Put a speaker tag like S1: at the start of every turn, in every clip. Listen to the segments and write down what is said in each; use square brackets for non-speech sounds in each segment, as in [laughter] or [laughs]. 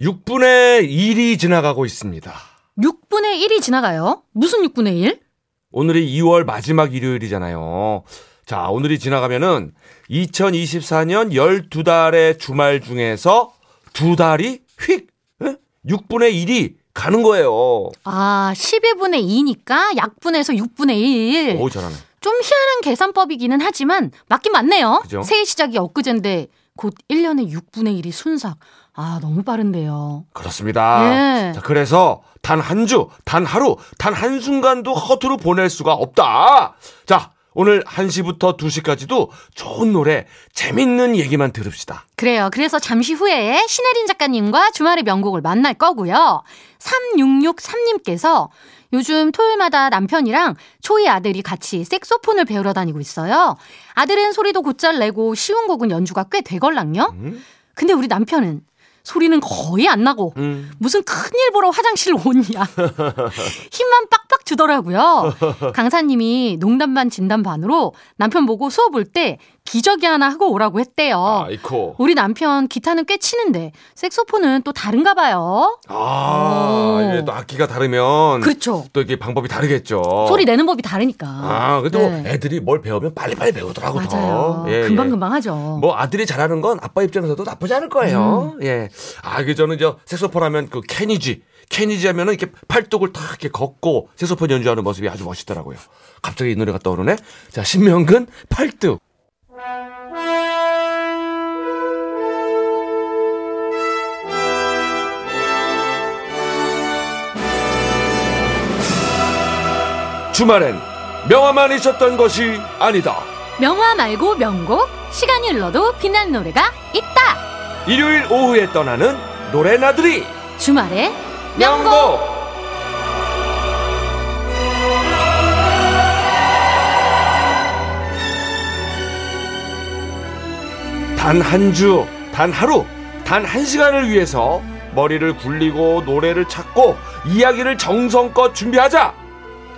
S1: 6분의 1이 지나가고 있습니다.
S2: 6분의 1이 지나가요? 무슨 6분의 1?
S1: 오늘이 2월 마지막 일요일이잖아요. 자, 오늘이 지나가면은 2024년 12달의 주말 중에서 두 달이 휙 6분의 1이 가는 거예요.
S2: 아, 12분의 2니까 약분해서 6분의 1.
S1: 오, 잘하네.
S2: 좀 희한한 계산법이기는 하지만 맞긴 맞네요.
S1: 그죠?
S2: 새해 시작이 엊그젠데 곧 1년에 6분의 1이 순삭. 아, 너무 빠른데요.
S1: 그렇습니다.
S2: 예.
S1: 자, 그래서 단 한 주, 단 하루, 단 한순간도 허투루 보낼 수가 없다. 자, 오늘 1시부터 2시까지도 좋은 노래, 재밌는 얘기만 들읍시다.
S2: 그래요. 그래서 잠시 후에 신혜린 작가님과 주말의 명곡을 만날 거고요. 3663님께서 요즘 토요일마다 남편이랑 초이 아들이 같이 색소폰을 배우러 다니고 있어요. 아들은 소리도 곧잘 내고 쉬운 곡은 연주가 꽤 되걸랑요.
S1: 음?
S2: 근데 우리 남편은 소리는 거의 안 나고
S1: 음.
S2: 무슨 큰일 보러 화장실 오냐. [laughs] 힘만 빡빡 주더라고요. 강사님이 농담 반 진담 반으로 남편 보고 수업 올 때 기저귀 하나 하고 오라고 했대요.
S1: 아이코.
S2: 우리 남편 기타는 꽤 치는데 색소폰은 또 다른가 봐요.
S1: 아,
S2: 오.
S1: 이게 또 악기가 다르면
S2: 그렇죠.
S1: 또 이게 방법이 다르겠죠.
S2: 소리 내는 법이 다르니까.
S1: 아, 그래도
S2: 네.
S1: 애들이 뭘 배우면 빨리빨리 배우더라고. 더.
S2: 맞아요.
S1: 예, 예.
S2: 금방금방 하죠.
S1: 뭐 아들이 잘하는 건 아빠 입장에서도 나쁘지 않을 거예요.
S2: 음.
S1: 예. 아, 그 저는 저 색소폰 하면 그 케니지. 케니지 하면은 이렇게 팔뚝을 탁 이렇게 걷고 색소폰 연주하는 모습이 아주 멋있더라고요. 갑자기 이 노래가 떠오르네. 자, 신명근 팔뚝. 주말엔 명화만 있었던 것이 아니다.
S2: 명화 말고 명곡, 시간이 흘러도 빛난 노래가 있다.
S1: 일요일 오후에 떠나는 노래나들이
S2: 주말에
S1: 명곡.
S2: 명곡.
S1: 단한 주, 단 하루, 단 한 시간을 위해서 머리를 굴리고 노래를 찾고 이야기를 정성껏 준비하자.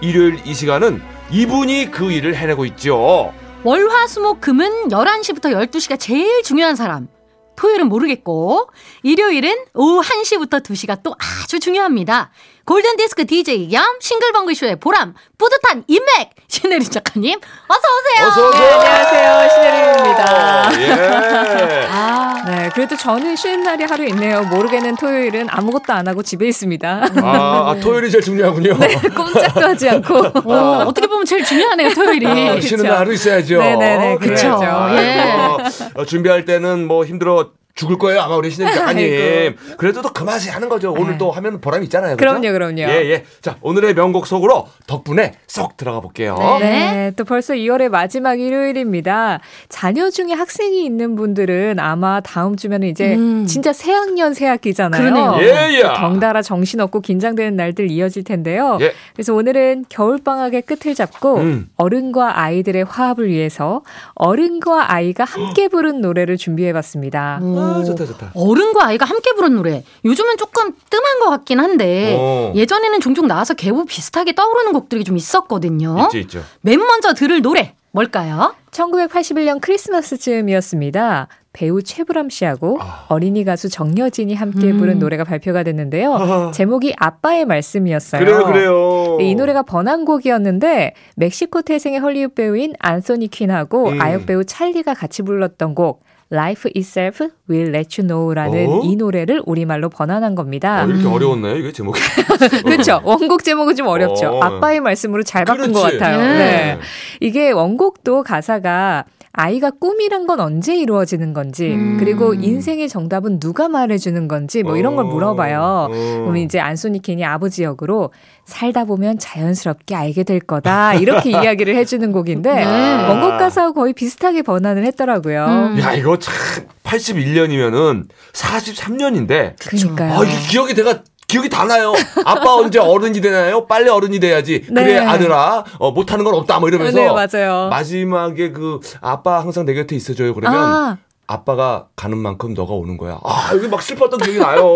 S1: 일요일 이 시간은 이분이 그 일을 해내고 있죠.
S2: 월화수목 금은 11시부터 12시가 제일 중요한 사람. 토요일은 모르겠고, 일요일은 오후 1시부터 2시가 또 아주 중요합니다. 골든디스크 DJ 겸 싱글벙글쇼의 보람, 뿌듯한 인맥! 신혜린 작가님, 어서오세요!
S1: 어서 오세요.
S3: 안녕하세요. 신혜림입니다.
S1: 예. [laughs]
S2: 아,
S3: 네, 그래도 저는 쉬는 날이 하루 있네요. 모르겠는 토요일은 아무것도 안 하고 집에 있습니다.
S1: 아, 아, 토요일이 제일 중요하군요.
S3: 꼼짝도 하지 않고. [laughs]
S2: 어, 어떻게 보면 제일 중요하네요, 토요일이.
S1: 아, 쉬는 날 하루 있어야죠.
S3: 네네네,
S2: 그쵸.
S1: 그래야죠.
S2: 예.
S1: 어, 준비할 때는 뭐 힘들어 죽을 거예요. 아마 우리 신혜림 [laughs] 작가님. 그래도 또 그 맛이 하는 거죠. 오늘 또 하면 보람이 있잖아요. 그죠?
S3: 그럼요, 그럼요.
S1: 예, 예. 자, 오늘의 명곡 속으로 덕분에 쏙 들어가 볼게요.
S3: 네, 또 벌써 2월의 마지막 일요일입니다. 자녀 중에 학생이 있는 분들은 아마 다음 주면은 이제
S2: 음.
S3: 진짜 새학년 새학기잖아요.
S2: 그러네요.
S1: 예, 예.
S3: 덩달아 정신없고 긴장되는 날들 이어질 텐데요.
S1: 예.
S3: 그래서 오늘은 겨울방학의 끝을 잡고
S1: 음.
S3: 어른과 아이들의 화합을 위해서 어른과 아이가 함께 부른 노래를 준비해봤습니다.
S1: 아, 좋다, 좋다.
S2: 어른과 아이가 함께 부른 노래. 요즘은 조금 뜸한 것 같긴 한데
S1: 어.
S2: 예전에는 종종 나와서 계보 비슷하게 떠오르는 곡들이 좀 있었거든요.
S1: 있죠, 있죠.
S2: 맨 먼저 들을 노래 뭘까요?
S3: 1981년 크리스마스쯤이었습니다. 배우 최불암 씨하고
S1: 아.
S3: 어린이 가수 정여진이 함께
S2: 음.
S3: 부른 노래가 발표가 됐는데요.
S1: 아하.
S3: 제목이 아빠의 말씀이었어요.
S1: 그래요, 그래요.
S3: 네, 이 노래가 번안곡이었는데 멕시코 태생의 헐리우드 배우인 안소니 퀸하고
S1: 음.
S3: 아역 배우 찰리가 같이 불렀던 곡 Life Itself Will Let You Know라는
S1: 어?
S3: 이 노래를 우리말로 번안한 겁니다.
S1: 어, 이렇게 어려웠나요, 이게 제목이? [laughs]
S3: 그렇죠. 원곡 제목은 좀 어렵죠.
S1: 어.
S3: 아빠의 말씀으로 잘 바꾼 것
S1: 그렇지.
S3: 같아요.
S2: 네.
S3: 네. 이게 원곡도 가사가 아이가 꿈이란 건 언제 이루어지는 건지,
S2: 음.
S3: 그리고 인생의 정답은 누가 말해주는 건지, 뭐 이런 걸
S1: 어.
S3: 물어봐요.
S1: 어.
S3: 그럼 이제 안소니 킨이 아버지 역으로 살다 보면 자연스럽게 알게 될 거다. 이렇게 [laughs] 이야기를 해주는 곡인데,
S2: 네.
S3: 원곡 가사하고 거의 비슷하게 번안을 했더라고요.
S2: 음.
S1: 야, 이거 참 81년이면은 43년인데
S3: 그러니까요.
S1: 아, 이게 기억이 내가 기억이 다 나요. 아빠 언제 어른이 되나요? 빨리 어른이 돼야지. 그래
S3: 네.
S1: 아들아, 어, 못하는 건 없다. 뭐 이러면서
S3: 네, 맞아요.
S1: 마지막에 그 아빠 항상 내 곁에 있어줘요. 그러면 아. 아빠가 가는 만큼 너가 오는 거야. 아, 여기 막 슬펐던 기억이 나요.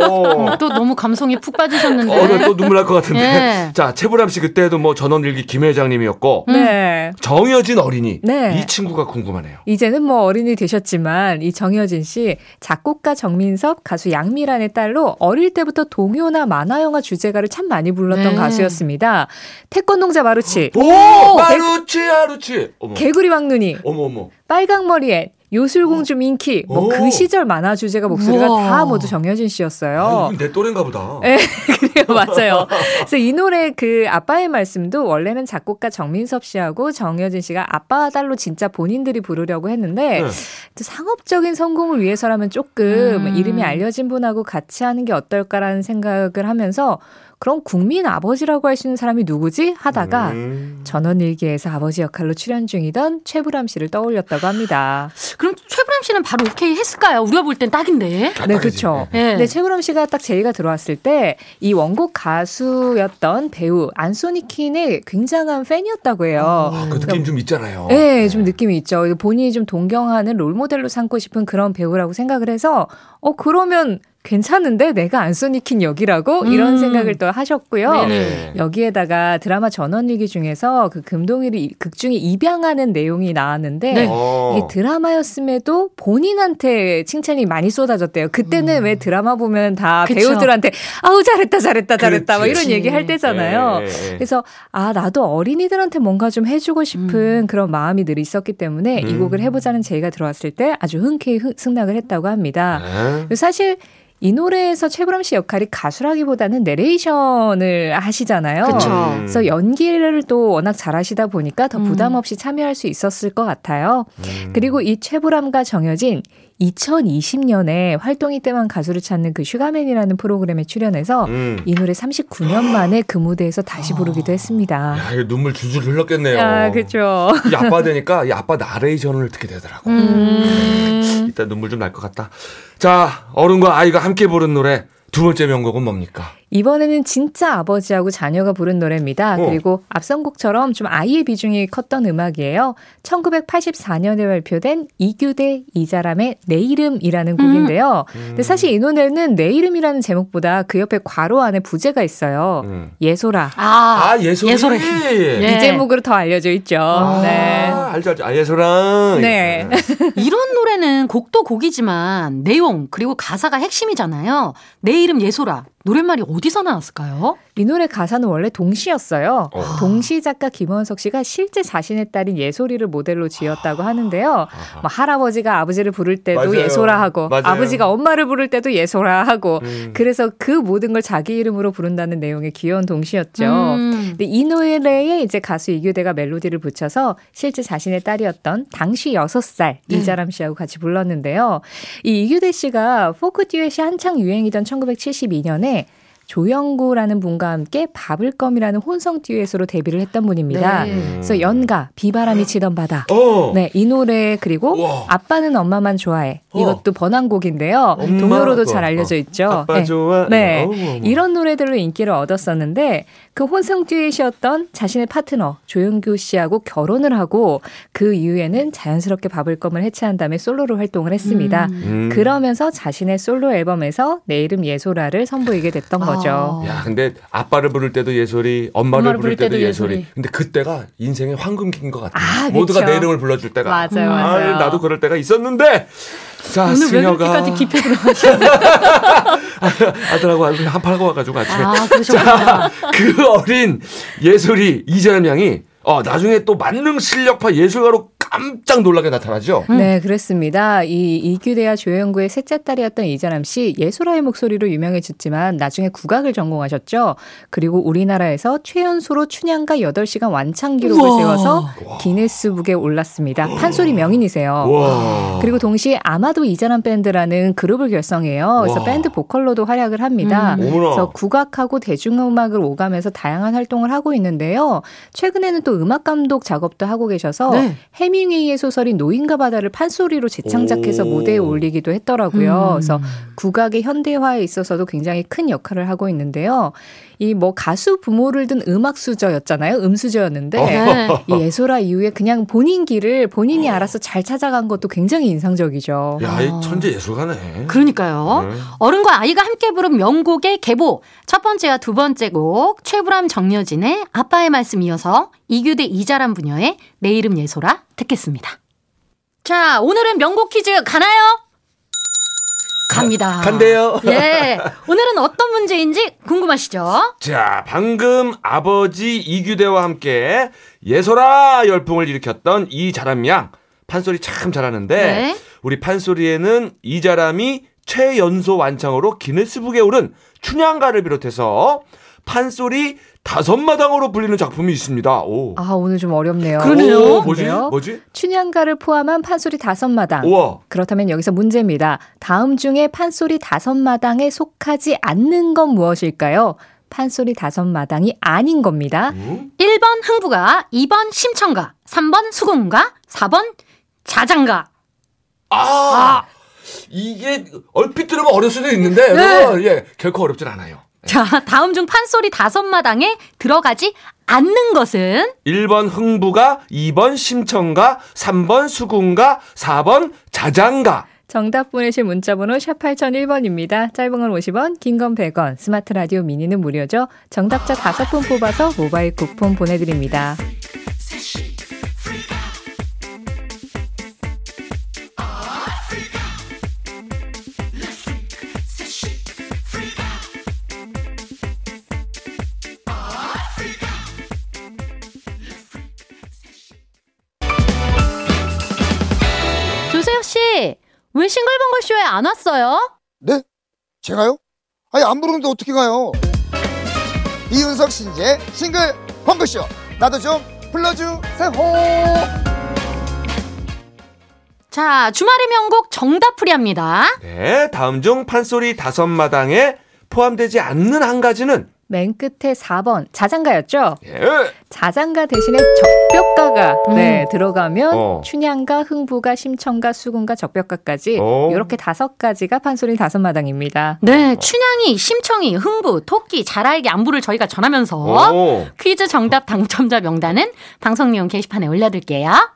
S2: 또 너무 감성이 푹 빠지셨는데.
S1: 어, 나 또 눈물 날 것 같은데.
S2: 예. [laughs]
S1: 자, 최불암 씨 그때도 뭐 전원일기 김 회장님이었고
S3: 네.
S1: 정여진 어린이.
S3: 네.
S1: 이 친구가 궁금하네요.
S3: 이제는 뭐 어른이 되셨지만 이 정여진 씨 작곡가 정민섭 가수 양미란의 딸로 어릴 때부터 동요나 만화 영화 주제가를 참 많이 불렀던
S2: 네.
S3: 가수였습니다. 태권동자 마루치,
S1: 오! 마루치, 아루치. 어머.
S3: 개구리 왕눈이,
S1: 어머, 어머.
S3: 빨강머리에 요술공주 민키 뭐
S1: 오.
S3: 그 시절 만화 주제가 목소리가
S2: 우와.
S3: 다 모두 정여진
S1: 아,
S3: 씨였어요.
S1: 이건 내 또래인가 보다.
S3: 네, [laughs] 그래요, 맞아요. 그래서 이 노래 그 아빠의 말씀도 원래는 작곡가 정민섭 씨하고 정여진 씨가 아빠와 딸로 진짜 본인들이 부르려고 했는데
S1: 네.
S3: 또 상업적인 성공을 위해서라면 조금
S2: 음.
S3: 이름이 알려진 분하고 같이 하는 게 어떨까라는 생각을 하면서 그럼 국민 아버지라고 할 수 있는 사람이 누구지 하다가
S1: 음.
S3: 전원일기에서 아버지 역할로 출연 중이던 최불암 씨를 떠올렸다고 합니다.
S2: 그럼 최불암 씨는 바로 오케이 했을까요? 우리가 볼 땐 딱인데.
S3: 네. 그렇죠.
S2: 예.
S3: 근데 최불암 씨가 딱 제의가 들어왔을 때 이 원곡 가수였던 배우 안소니 킨의 굉장한 팬이었다고 해요.
S1: 아, 그 느낌 좀 있잖아요.
S3: 네, 좀 느낌이 있죠. 본인이 좀 동경하는 롤모델로 삼고 싶은 그런 배우라고 생각을 해서, 어, 그러면 괜찮은데? 내가 안소니 킨 역이라고? 이런
S2: 음.
S3: 생각을 또 하셨고요.
S1: 네네.
S3: 여기에다가 드라마 전원일기 중에서 그 금동일이 극중에 입양하는 내용이 나왔는데,
S2: 네.
S1: 어.
S3: 이게 드라마였음에도 본인한테 칭찬이 많이 쏟아졌대요. 그때는 왜 드라마 보면 다
S2: 그쵸.
S3: 배우들한테 아우 잘했다 잘했다 잘했다 막
S1: 그렇지.
S3: 이런 얘기 할 때잖아요.
S1: 예, 예, 예.
S3: 그래서 아 나도 어린이들한테 뭔가 좀 해주고 싶은 그런 마음이 늘 있었기 때문에 이
S1: 음.
S3: 곡을 해보자는 제의가 들어왔을 때 아주 흔쾌히 흥- 승낙을 했다고 합니다.
S1: 네.
S3: 사실 이 노래에서 최불암 씨 역할이 가수라기보다는 내레이션을 하시잖아요.
S2: 그쵸.
S1: 음.
S3: 그래서 연기를 또 워낙 잘하시다 보니까 더
S2: 음.
S3: 부담 없이 참여할 수 있었을 것 같아요.
S1: 음.
S3: 그리고 이 최불암과 정여진 2020년에 활동이 뜸한 가수를 찾는 그 슈가맨이라는 프로그램에 출연해서
S1: 음.
S3: 이 노래 39년 만에 그 무대에서 다시 부르기도 했습니다.
S1: 야, 눈물 줄줄 흘렀겠네요.
S3: 아, 그렇죠.
S1: 이 아빠 되니까 이 아빠 나레이션을 듣게 되더라고.
S3: 음.
S1: 일단 눈물 좀 날 것 같다. 자, 어른과 아이가 함께 부른 노래 두 번째 명곡은 뭡니까?
S3: 이번에는 진짜 아버지하고 자녀가 부른 노래입니다.
S1: 어.
S3: 그리고 앞선 곡처럼 좀 아이의 비중이 컸던 음악이에요. 1984년에 발표된 이규대 이자람의 내 이름이라는 곡인데요. 근데 사실 이 노래는 내 이름이라는 제목보다 그 옆에 괄호 안에 부제가 있어요.
S1: 음.
S3: 예소라.
S2: 아,
S1: 아, 예솔이.
S2: 예솔이. 예.
S3: 이 제목으로 더 알려져 있죠.
S1: 아,
S3: 네.
S1: 알죠, 알죠. 아, 예솔아.
S3: 네.
S2: 이런 노래는 곡도 곡이지만 내용 그리고 가사가 핵심이잖아요. 내 이름 예소라. 노랫말이 어디서 나왔을까요?
S3: 이 노래 가사는 원래 동시였어요.
S1: 어.
S3: 동시 작가 김원석 씨가 실제 자신의 딸인 예솔이를 모델로 지었다고 하는데요. 뭐 할아버지가 아버지를 부를 때도
S1: 맞아요.
S3: 예소라 하고
S1: 맞아요.
S3: 아버지가 엄마를 부를 때도 예소라 하고
S1: 음.
S3: 그래서 그 모든 걸 자기 이름으로 부른다는 내용의 귀여운 동시였죠.
S2: 음.
S3: 근데 이 노래에 이제 가수 이규대가 멜로디를 붙여서 실제 자신의 딸이었던 당시 6살
S2: 네.
S3: 이자람 씨하고 같이 불렀는데요. 이 이규대 씨가 포크 듀엣이 한창 유행이던 1972년에 조영구라는 분과 함께 바블검이라는 혼성 듀엣으로 데뷔를 했던 분입니다.
S2: 네.
S3: 그래서 연가, 비바람이 치던 바다.
S1: 어.
S3: 네, 이 노래 그리고
S1: 우와.
S3: 아빠는 엄마만 좋아해.
S1: 어.
S3: 이것도 번안곡인데요. 동요로도. 잘 알려져 있죠.
S1: 아빠
S3: 네.
S1: 좋아.
S3: 네.
S1: 어머.
S3: 이런 노래들로 인기를 얻었었는데 그 혼성 듀엣이었던 자신의 파트너 조영규 씨하고 결혼을 하고 그 이후에는 자연스럽게 바블검을 해체한 다음에 솔로로 활동을 했습니다.
S1: 음.
S3: 그러면서 자신의 솔로 앨범에서 내 이름 예소라를 선보이게 됐던
S2: 아.
S3: 거죠.
S1: 야, 근데 아빠를 부를 때도 예솔이, 엄마를,
S2: 엄마를
S1: 부를
S2: 부를
S1: 때도
S2: 때도
S1: 예솔이.
S2: 예솔이.
S1: 근데 그때가 인생의 황금기인 것 같아.
S3: 아,
S1: 모두가. 내 이름을 불러줄 때가.
S3: 맞아요,
S1: 아,
S3: 맞아요.
S1: 나도 그럴 때가 있었는데. 자,
S2: 오늘 왜
S1: 승려가
S2: 그렇게까지 깊이 들어가시나요? [laughs]
S1: 아들하고 한팔고 와가지고 아침에.
S2: 아, 그러셨구나. [laughs]
S1: 그 어린 예솔이 이재남 양이 어, 나중에 또 만능 실력파 예술가로 깜짝 놀라게 나타나죠.
S3: 네, 그렇습니다. 이 이규대와 조영구의 셋째 딸이었던 이자람 씨 예소라의 목소리로 유명해졌지만 나중에 국악을 전공하셨죠. 그리고 우리나라에서 최연소로 춘향가 8시간 완창 기록을
S2: 우와.
S3: 세워서 기네스북에 올랐습니다. 판소리 명인이세요.
S1: 와.
S3: 그리고 동시에 아마도 이자람 밴드라는 그룹을 결성해요. 그래서
S1: 와.
S3: 밴드 보컬로도 활약을 합니다.
S2: 음.
S3: 그래서 국악하고 대중음악을 오가면서 다양한 활동을 하고 있는데요. 최근에는 또 음악 감독 작업도 하고 계셔서
S2: 네.
S3: 해밀 해밍웨이의 소설인 노인과 바다를 판소리로 재창작해서
S1: 오.
S3: 무대에 올리기도 했더라고요.
S2: 음.
S3: 그래서 국악의 현대화에 있어서도 굉장히 큰 역할을 하고 있는데요. 이 뭐 가수 부모를 둔 음악 수저였잖아요. 음수저였는데
S2: 네.
S3: 이 예소라 이후에 그냥 본인 길을 본인이 알아서 잘 찾아간 것도 굉장히 인상적이죠.
S1: 야, 이 천재 예술가네.
S2: 그러니까요.
S1: 네.
S2: 어른과 아이가 함께 부른 명곡의 계보. 첫 번째와 두 번째 곡 최불암 정여진의 아빠의 말씀 이어서 이규대 이자람 부녀의 내 이름 예소라 듣겠습니다. 자, 오늘은 명곡 퀴즈 가나요? 갑니다.
S1: 간대요.
S2: 예. 오늘은 어떤 문제인지 궁금하시죠?
S1: 자, 방금 아버지 이규대와 함께 예소라 열풍을 일으켰던 이자람 양. 판소리 참 잘하는데
S2: 네.
S1: 우리 판소리에는 이자람이 최연소 완창으로 기네스북에 오른 춘향가를 비롯해서 판소리 다섯 마당으로 불리는 작품이 있습니다. 오.
S3: 아 오늘 좀 어렵네요.
S2: 그러네요.
S1: 오, 뭐지? 뭐지?
S3: 춘향가를 포함한 판소리 다섯 마당.
S1: 우와.
S3: 그렇다면 여기서 문제입니다. 다음 중에 판소리 다섯 마당에 속하지 않는 건 무엇일까요? 판소리 다섯 마당이 아닌 겁니다.
S1: 음?
S2: 1번 흥부가, 2번 심청가, 3번 수궁가, 4번 자장가.
S1: 아, 이게 얼핏 들으면 어려울 수도 있는데
S2: 네.
S1: 여러분, 예, 결코 어렵진 않아요.
S2: 자, 다음 중 판소리 다섯 마당에 들어가지 않는 것은
S1: 1번 흥부가, 2번 심청가, 3번 수군가, 4번 자장가.
S3: 정답 보내실 문자번호 샵 8001번입니다. 짧은 건 50원, 긴 건 100원, 스마트 라디오 미니는 무료죠. 정답자 5분 뽑아서 모바일 쿠폰 보내드립니다.
S2: 씨, 왜 싱글벙글 쇼에 안 왔어요?
S4: 네? 제가요? 아니 안 부르는데 어떻게 가요? 이윤석 신재 싱글 펑크쇼 나도 좀 불러주세요
S2: 자, 주말의 명곡 정답풀이합니다.
S1: 네, 다음 중 판소리 다섯 마당에 포함되지 않는 한 가지는
S3: 맨 끝에 4번 자장가였죠?
S1: 예.
S3: 자장가 대신에 적벽가가 네, 들어가면
S1: 어.
S3: 춘향가, 흥부가, 심청가, 수군가, 적벽가까지
S1: 어.
S3: 이렇게 다섯 가지가 판소리 다섯 마당입니다.
S2: 네, 춘향이, 심청이, 흥부, 토끼, 자라에게 안부를 저희가 전하면서
S1: 오,
S2: 퀴즈 정답 당첨자 명단은 방송 내용 게시판에 올려둘게요.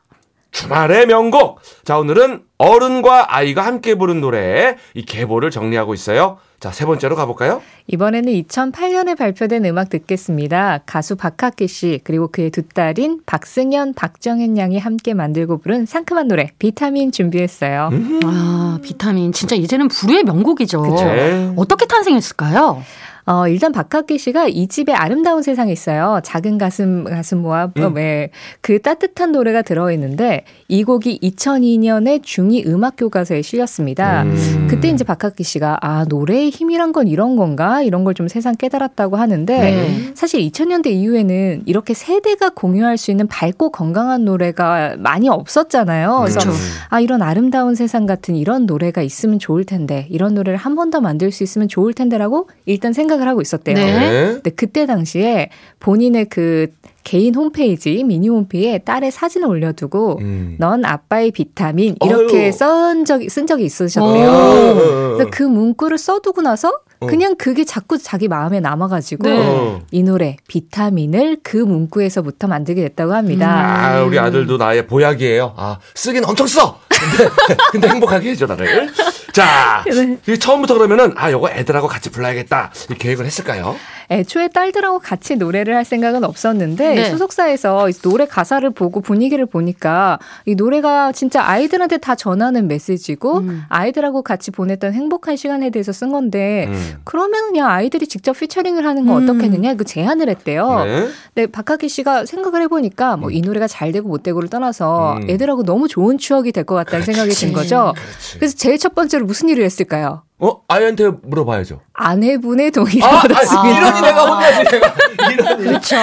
S1: 주말의 명곡. 자, 오늘은 어른과 아이가 함께 부른 노래 이 계보를 정리하고 있어요. 자, 세 번째로 가볼까요?
S3: 이번에는 2008년에 발표된 음악 듣겠습니다. 가수 박학기 씨 그리고 그의 두 딸인 박승현, 박정현 양이 함께 만들고 부른 상큼한 노래 비타민 준비했어요.
S2: 아, 비타민. 진짜 이제는 불후의 명곡이죠.
S1: 네.
S2: 어떻게 탄생했을까요?
S3: 어, 일단 박학기 씨가 이 집에 아름다운 세상이 있어요. 작은 가슴 가슴 모아
S1: 음.
S3: 네. 그 따뜻한 노래가 들어 있는데 이 곡이 2002년에 중2 음악 교과서에 실렸습니다.
S1: 음.
S3: 그때 이제 박학기 씨가 아 노래의 힘이란 건 이런 건가 이런 걸 좀 세상 깨달았다고 하는데
S2: 네.
S3: 사실 2000년대 이후에는 이렇게 세대가 공유할 수 있는 밝고 건강한 노래가 많이 없었잖아요. 그래서
S2: 그렇죠.
S3: 아 이런 아름다운 세상 같은 이런 노래가 있으면 좋을 텐데 이런 노래를 한 번 더 만들 수 있으면 좋을 텐데라고 일단 생각을 하고 있었대요.
S2: 네.
S3: 근데 그때 당시에 본인의 그 개인 홈페이지 미니 홈피에 딸의 사진을 올려두고
S1: 음.
S3: 넌 아빠의 비타민 이렇게. 쓴 적이 쓴 적이
S1: 어.
S3: 있으셨대요.
S1: 오.
S3: 그래서 그 문구를 써두고 나서
S1: 어.
S3: 그냥 그게 자꾸 자기 마음에 남아가지고
S2: 네.
S1: 어.
S3: 이 노래 비타민을 그 문구에서부터 만들게 됐다고 합니다.
S1: 아, 우리 아들도 나의 보약이에요. 아, 쓰긴 엄청 써! 근데, [laughs] 근데 행복하게 해줘, 나를. 자,
S3: 네.
S1: 이 처음부터 그러면은, 아, 요거 애들하고 같이 불러야겠다. 이 계획을 했을까요?
S3: 애초에 딸들하고 같이 노래를 할 생각은 없었는데
S2: 네.
S3: 소속사에서 이 노래 가사를 보고 분위기를 보니까 이 노래가 진짜 아이들한테 다 전하는 메시지고
S2: 음.
S3: 아이들하고 같이 보냈던 행복한 시간에 대해서 쓴 건데
S1: 음.
S3: 그러면 그냥 아이들이 직접 피처링을 하는 건
S2: 음.
S3: 어떻겠느냐 그 제안을 했대요.
S1: 네.
S3: 근데 박학기 씨가 생각을 해보니까 뭐 이 노래가 잘 되고 못 되고를 떠나서
S1: 음.
S3: 애들하고 너무 좋은 추억이 될 것 같다는 생각이 든 거죠.
S1: 그렇지.
S3: 그래서 제일 첫 번째로 무슨 일을 했을까요?
S1: 어, 아이한테 물어봐야죠.
S3: 아내분의 동의를
S1: 아,
S3: 얻었습니다.
S1: 아, 이런 아니 내가 혼자지 내가 [laughs] 이런
S2: 그렇죠.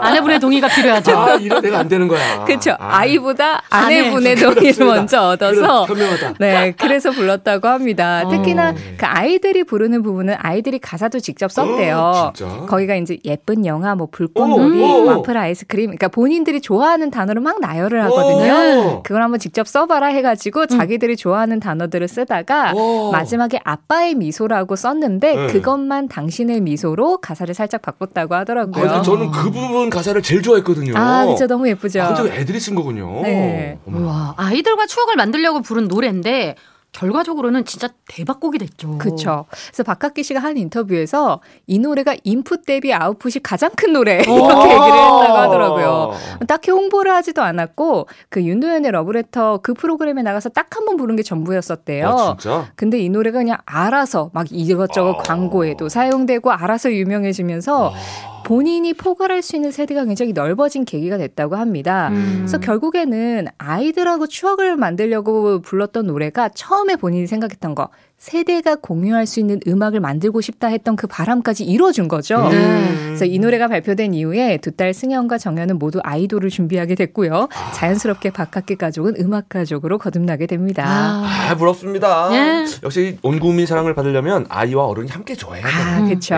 S2: 아내분의 동의가 필요하죠.
S1: 아 이런 내가 안 되는 거야.
S3: 그렇죠.
S1: 아,
S3: 아이보다
S2: 아내.
S3: 아내분의 동의를
S1: 그렇습니다.
S3: 먼저 얻어서
S1: 그럼 현명하다.
S3: 네, 그래서 불렀다고 합니다.
S2: 어.
S3: 특히나 그 아이들이 부르는 부분은 아이들이 가사도 직접 썼대요.
S1: 어, 진짜?
S3: 거기가 이제 예쁜 영화, 뭐 불꽃놀이,
S1: 오, 오.
S3: 와플 아이스크림, 그러니까 본인들이 좋아하는 단어를 막 나열을 하거든요.
S1: 오.
S3: 그걸 한번 직접 써봐라 해가지고 자기들이 좋아하는 단어들을 쓰다가
S1: 오.
S3: 마지막에 아빠의 미소라고 썼는데
S1: 네.
S3: 그것만 당신의 미소로 가사를 살짝 바꿨다고
S1: 아,
S3: 하더라고요.
S1: 근데 저는 그 부분 가사를 제일 좋아했거든요.
S3: 아, 그쵸. 너무 예쁘죠.
S1: 아, 근데 애들이 쓴 거군요.
S3: 네.
S2: 와, 아이들과 추억을 만들려고 부른 노래인데 결과적으로는 진짜 대박곡이 됐죠.
S3: 그렇죠. 그래서 박학기 씨가 한 인터뷰에서 이 노래가 인풋 대비 아웃풋이 가장 큰 노래 이렇게
S1: 오.
S3: 얘기를 했다고 하더라고요. 딱히 홍보를 하지도 않았고 그 윤도현의 러브레터 그 프로그램에 나가서 딱 한 번 부른 게 전부였었대요.
S1: 아, 진짜?
S3: 근데 이 노래가 그냥 알아서 막 이것저것
S1: 아.
S3: 광고에도 사용되고 알아서 유명해지면서 본인이 포괄할 수 있는 세대가 굉장히 넓어진 계기가 됐다고 합니다.
S2: 음.
S3: 그래서 결국에는 아이들하고 추억을 만들려고 불렀던 노래가 처음에 본인이 생각했던 거 세대가 공유할 수 있는 음악을 만들고 싶다 했던 그 바람까지 이루어준 거죠.
S2: 네.
S3: 그래서 이 노래가 발표된 이후에 두 딸 승현과 정현은 모두 아이돌을 준비하게 됐고요. 자연스럽게 박학기 가족은 음악 가족으로 거듭나게 됩니다.
S2: 아,
S1: 아, 부럽습니다.
S2: 예.
S1: 역시 온 국민 사랑을 받으려면 아이와 어른이 함께 줘야 돼요.
S3: 아, 그렇죠.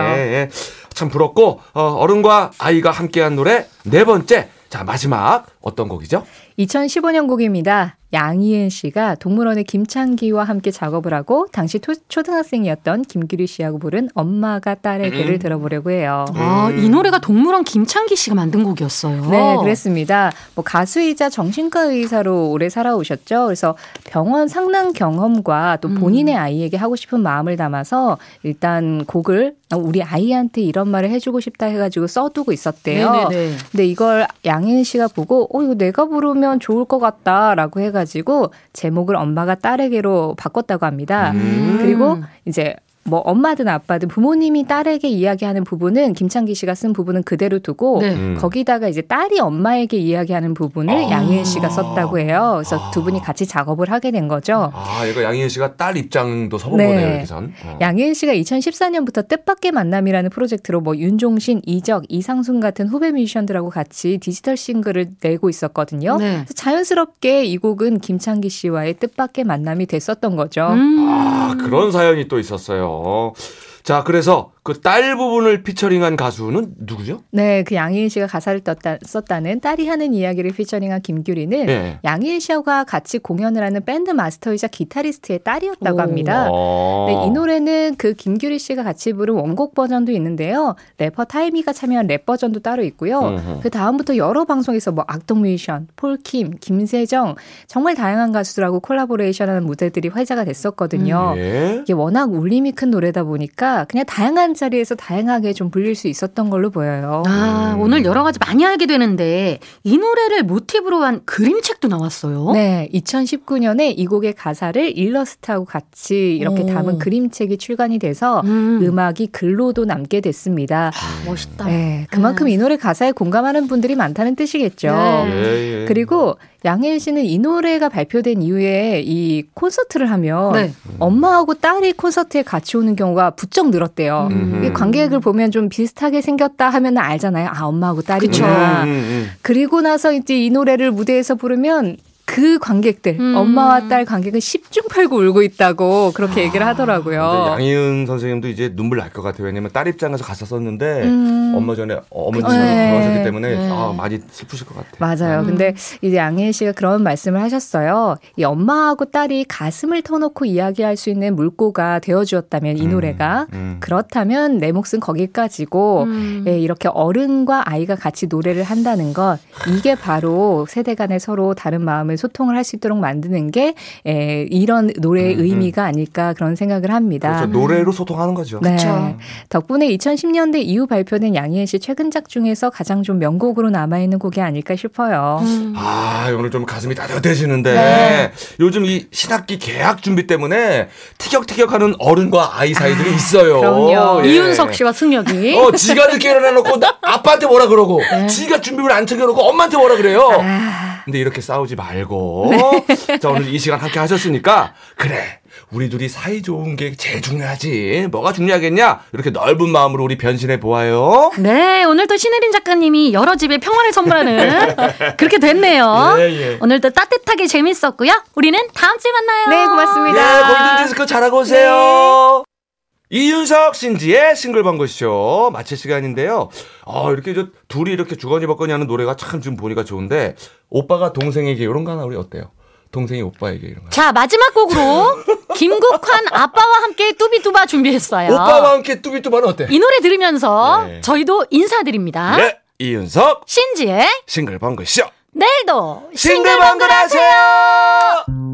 S1: 참 부럽고 어, 어른과 아이가 함께한 노래 네 번째. 자 마지막 어떤 곡이죠?
S3: 2015년 곡입니다. 양희은 씨가 동물원의 김창기와 함께 작업을 하고 당시 토- 초등학생이었던 김규리 씨하고 부른 엄마가 딸의 글을
S1: 음.
S3: 들어보려고 해요.
S2: 아, 이 노래가 동물원 김창기 씨가 만든 곡이었어요.
S3: 네, 그랬습니다. 뭐 가수이자 정신과 의사로 오래 살아오셨죠. 그래서 병원 상담 경험과 또 본인의 아이에게 하고 싶은 마음을 담아서 일단 곡을 우리 아이한테 이런 말을 해주고 싶다 해가지고 써두고 있었대요.
S2: 네네네.
S3: 근데 이걸 양인 씨가 보고 어 이거 내가 부르면 좋을 것 같다라고 해가지고 제목을 엄마가 딸에게로 바꿨다고 합니다.
S1: 음.
S3: 그리고 이제 뭐 엄마든 아빠든 부모님이 딸에게 이야기하는 부분은 김창기 씨가 쓴 부분은 그대로 두고
S2: 네.
S1: 음.
S3: 거기다가 이제 딸이 엄마에게 이야기하는 부분을
S1: 아.
S3: 양희은 씨가 썼다고 해요. 그래서 두 분이 같이 작업을 하게 된 거죠.
S1: 아 이거 양희은 씨가 딸 입장도 서본
S3: 네.
S1: 거네요 여기선. 어.
S3: 양희은 씨가 2014년부터 뜻밖의 만남이라는 프로젝트로 뭐 윤종신, 이적, 이상순 같은 후배 뮤지션들하고 같이 디지털 싱글을 내고 있었거든요.
S2: 네.
S3: 그래서 자연스럽게 이 곡은 김창기 씨와의 뜻밖의 만남이 됐었던 거죠.
S2: 음.
S1: 아 그런 사연이 또 있었어요. 자 그래서 그 딸 부분을 피처링한 가수는 누구죠?
S3: 네, 그 양희은 씨가 가사를 떴다, 썼다는 딸이 하는 이야기를 피처링한 김규리는
S1: 예.
S3: 양희은 씨와 같이 공연을 하는 밴드 마스터이자 기타리스트의 딸이었다고
S2: 오.
S3: 합니다.
S1: 어.
S3: 네, 이 노래는 그 김규리 씨가 같이 부른 원곡 버전도 있는데요. 래퍼 타이미가 참여한 랩 버전도 따로 있고요.
S1: 음흠.
S3: 그 다음부터 여러 방송에서 뭐 악동 뮤지션, 폴킴, 김세정 정말 다양한 가수들하고 콜라보레이션하는 무대들이 화제가 됐었거든요.
S1: 예.
S3: 이게 워낙 울림이 큰 노래다 보니까 그냥 다양한 자리에서 다양하게 좀 불릴 수 있었던 걸로 보여요.
S2: 아, 오늘 여러 가지 많이 알게 되는데 이 노래를 모티브로 한 그림책도 나왔어요.
S3: 네, 2019년에 이 곡의 가사를 일러스트하고 같이 이렇게
S2: 오.
S3: 담은 그림책이 출간이 돼서
S2: 음.
S3: 음악이 글로도 남게 됐습니다.
S2: 아, 멋있다.
S3: 네, 그만큼 이 노래 가사에 공감하는 분들이 많다는 뜻이겠죠.
S2: 네.
S1: 예, 예.
S3: 그리고 양혜은 씨는 이 노래가 발표된 이후에 이 콘서트를 하면
S2: 네.
S3: 엄마하고 딸이 콘서트에 같이 오는 경우가 부쩍 늘었대요.
S1: 음 흠.
S3: 이 관객을 보면 좀 비슷하게 생겼다 하면 알잖아요. 아, 엄마하고 딸이구나.
S1: 음, 음, 음.
S3: 그리고 나서 이제 이 노래를 무대에서 부르면 그 관객들,
S2: 음.
S3: 엄마와 딸 관객은 10중 팔구 울고 있다고 그렇게 얘기를
S1: 근데
S3: 하더라고요.
S1: 양희은 선생님도 이제 눈물 날 것 같아요. 왜냐면 딸 입장에서 가사 썼는데
S3: 음.
S1: 엄마 전에 어머니
S3: 그-
S1: 처럼
S3: 네.
S1: 돌아가셨기 때문에
S2: 네.
S1: 아, 많이 슬프실 것 같아요.
S3: 맞아요.
S2: 음.
S3: 근데 이제 양혜은 씨가 그런 말씀을 하셨어요. 이 엄마하고 딸이 가슴을 터놓고 이야기할 수 있는 물고가 되어주었다면 이
S1: 음,
S3: 노래가
S1: 음.
S3: 그렇다면 내 몫은 거기까지고
S2: 음.
S3: 예, 이렇게 어른과 아이가 같이 노래를 한다는 것 이게 바로 세대 간에 서로 다른 마음을 소통을 할 수 있도록 만드는 게 예, 이런 노래의
S1: 음, 음.
S3: 의미가 아닐까 그런 생각을 합니다.
S1: 그렇죠. 노래로 소통하는 거죠.
S3: 네.
S2: 그쵸.
S3: 덕분에 2010년대 이후 발표된 양희은 씨 최근작 중에서 가장 좀 명곡으로 남아있는 곡이 아닐까 싶어요.
S2: 음.
S1: 아, 오늘 좀 가슴이 따뜻해지는데
S3: 네.
S1: 요즘 이 신학기 개학 준비 때문에 티격태격하는 어른과 아이 사이들이 있어요.
S3: 그럼요.
S1: 예.
S2: 이윤석 씨와 승혁이.
S1: 어, 지가 늦게 일어나놓고 나- 아빠한테 뭐라 그러고,
S2: 네.
S1: 지가 준비물 안 챙겨놓고 엄마한테 뭐라 그래요.
S3: 아,
S1: 근데 이렇게 싸우지 말고 [laughs] 자 오늘 이 시간 함께 하셨으니까 그래 우리 둘이 사이 좋은 게 제일 중요하지 뭐가 중요하겠냐 이렇게 넓은 마음으로 우리 변신해 보아요
S2: 네, 오늘도 신혜림 작가님이 여러 집에 평화를 선물하는 [laughs] 그렇게 됐네요.
S1: 예, 예.
S2: 오늘도 따뜻하게 재밌었고요. 우리는 다음 주에 만나요.
S3: 네, 고맙습니다.
S1: 예 골든 디스크 잘하고 오세요 이윤석 신지의 싱글벙글쇼 마칠 시간인데요. 아, 이렇게 저 둘이 이렇게 주거니 받거니 하는 노래가 참 지금 보니까 좋은데 오빠가 동생에게 이런 거 하나 우리 어때요? 동생이 오빠에게 이런 거.
S2: 자, 마지막 곡으로 김국환 아빠와 함께 뚜비뚜바 준비했어요.
S1: 오빠와 함께 뚜비뚜바는 어때?
S2: 이 노래 들으면서
S1: 네.
S2: 저희도 인사드립니다.
S1: 네, 이윤석
S2: 신지의
S1: 싱글벙글쇼
S2: 내일도
S1: 싱글벙글 하세요.